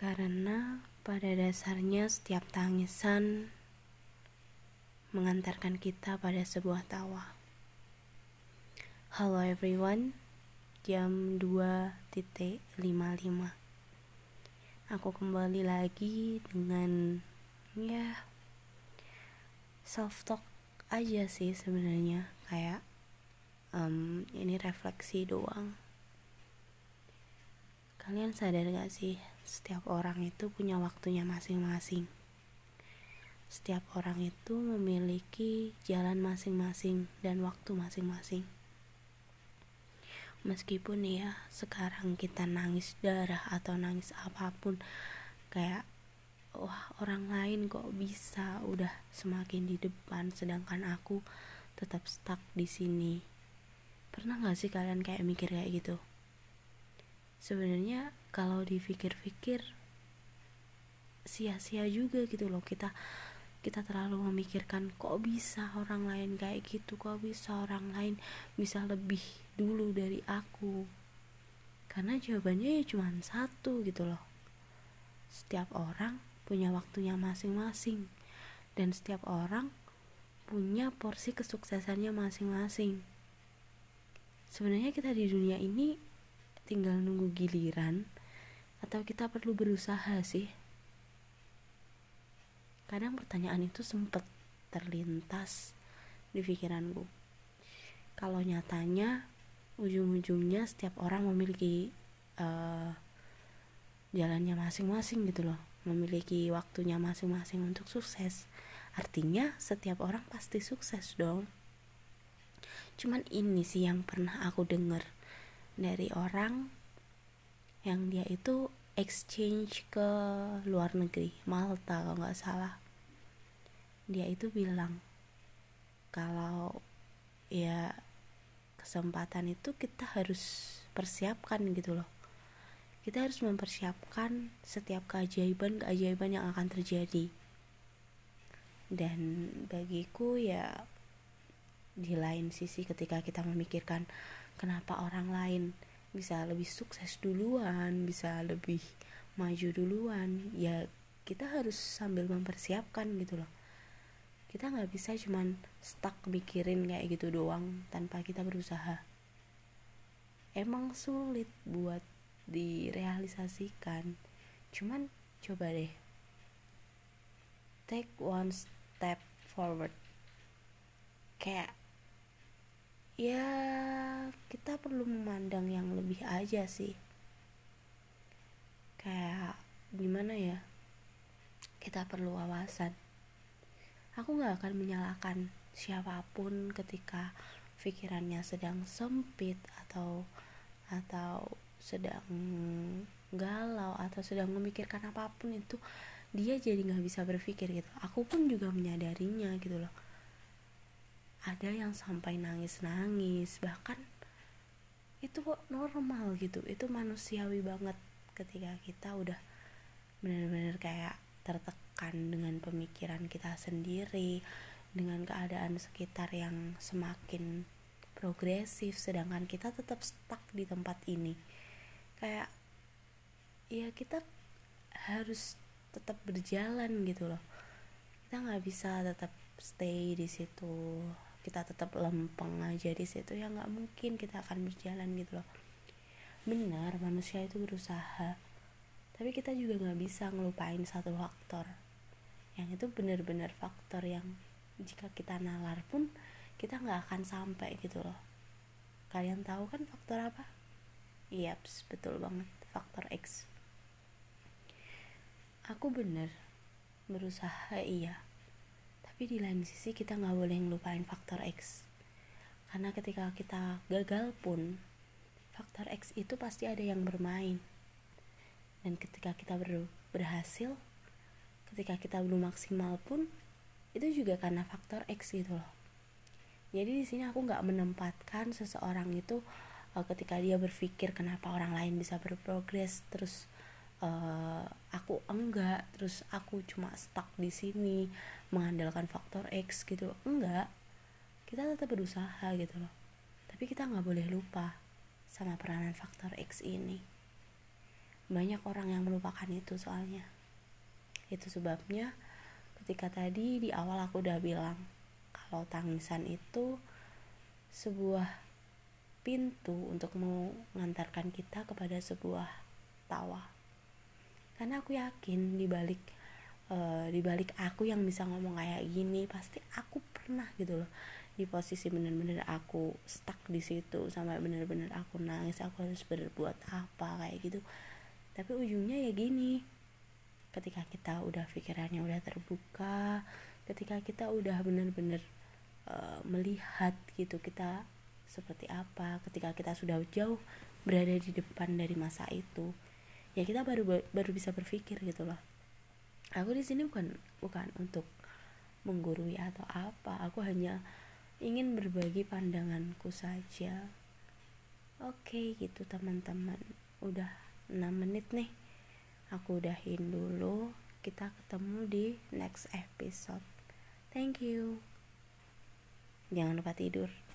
Karena pada dasarnya setiap tangisan mengantarkan kita pada sebuah tawa. Halo everyone, jam 2.55 Aku kembali lagi dengan ya self talk aja sih sebenarnya. Kayak um, ini refleksi doang Kalian sadar gak sih, setiap orang itu punya waktunya masing-masing. Setiap orang itu memiliki jalan masing-masing dan waktu masing-masing. Meskipun ya, sekarang kita nangis darah atau nangis apa pun, kayak wah orang lain kok bisa udah semakin di depan sedangkan aku tetap stuck di sini. Pernah gak sih kalian kayak mikir kayak gitu? Sebenarnya kalau dipikir-pikir sia-sia juga gitu loh. Kita kita terlalu memikirkan kok bisa orang lain kayak gitu? Kok bisa orang lain bisa lebih dulu dari aku? Karena jawabannya ya cuma satu gitu loh. Setiap orang punya waktunya masing-masing dan setiap orang punya porsi kesuksesannya masing-masing. Sebenarnya kita di dunia ini tinggal nunggu giliran atau kita perlu berusaha sih? Kadang pertanyaan itu sempat terlintas di pikiranku kalau nyatanya ujung-ujungnya setiap orang memiliki uh, jalannya masing-masing gitu loh. Memiliki waktunya masing-masing untuk sukses. Artinya setiap orang pasti sukses dong. Cuman ini sih yang pernah aku dengar dari orang yang dia itu exchange ke luar negeri Malta kalau nggak salah. Dia itu bilang kalau ya kesempatan itu kita harus persiapkan gitu loh. Kita harus mempersiapkan setiap keajaiban-keajaiban yang akan terjadi. Dan bagiku ya di lain sisi ketika kita memikirkan kenapa orang lain bisa lebih sukses duluan bisa lebih maju duluan ya kita harus sambil mempersiapkan gitu loh. Kita nggak bisa cuman stuck mikirin kayak gitu doang tanpa kita berusaha. Emang sulit buat direalisasikan. Cuman coba deh. Take one step forward. Kayak ya kita perlu memandang yang lebih aja sih. Kayak gimana ya? Kita perlu wawasan. Aku gak akan menyalahkan siapa pun ketika pikirannya sedang sempit atau atau sedang galau atau sedang memikirkan apa pun itu dia jadi nggak bisa berpikir gitu. Aku pun juga menyadarinya gitu loh. Ada yang sampai nangis-nangis bahkan itu kok normal gitu. Itu manusiawi banget ketika kita udah benar-benar kayak tertekan dengan pemikiran kita sendiri dengan keadaan sekitar yang semakin progresif sedangkan kita tetap stuck di tempat ini. Kayak ya kita harus tetap berjalan gitu loh. Kita nggak bisa tetap stay di situ kita tetap lempeng aja di situ ya nggak mungkin kita akan berjalan gitu loh. Benar manusia itu berusaha. Tapi kita juga nggak bisa ngelupain satu faktor. Yang itu benar-benar faktor yang jika kita nalar pun kita nggak akan sampai gitu loh. Kalian tahu kan faktor apa? Yaps, betul banget faktor X. Aku bener berusaha iya tapi di lain sisi kita nggak boleh ngelupain faktor X. Karena ketika kita gagal pun faktor X itu pasti ada yang bermain. Dan ketika kita ber berhasil ketika kita belum maksimal pun itu juga karena faktor X gitu loh. Jadi di sini aku nggak menempatkan seseorang itu uh, ketika dia berpikir kenapa orang lain bisa berprogres terus uh, aku enggak terus aku cuma stuck di sini mengandalkan faktor X gitu enggak. Kita tetap berusaha gitu loh. Tapi kita nggak boleh lupa sama peranan faktor X ini. Banyak orang yang melupakan itu soalnya. Itu sebabnya ketika tadi di awal aku udah bilang kalau tangisan itu sebuah pintu untuk mengantarkan kita kepada sebuah tawa karena aku yakin di balik uh, di balik aku yang bisa ngomong kayak gini pasti aku pernah gitu loh di posisi bener-bener aku stuck di situ sampai bener-bener aku nangis aku harus berbuat apa kayak gitu. Tapi ujungnya ya gini ketika kita udah pikirannya udah terbuka ketika kita udah bener-bener uh, melihat gitu kita seperti apa ketika kita sudah jauh berada di depan dari masa itu ya kita baru baru bisa berpikir gitu loh. Aku di sini bukan bukan untuk menggurui atau apa. Aku hanya ingin berbagi pandanganku saja. Oke gitu teman-teman. Udah 6 menit nih. Aku udahin dulu. Kita ketemu di next episode. Thank you. Jangan lupa tidur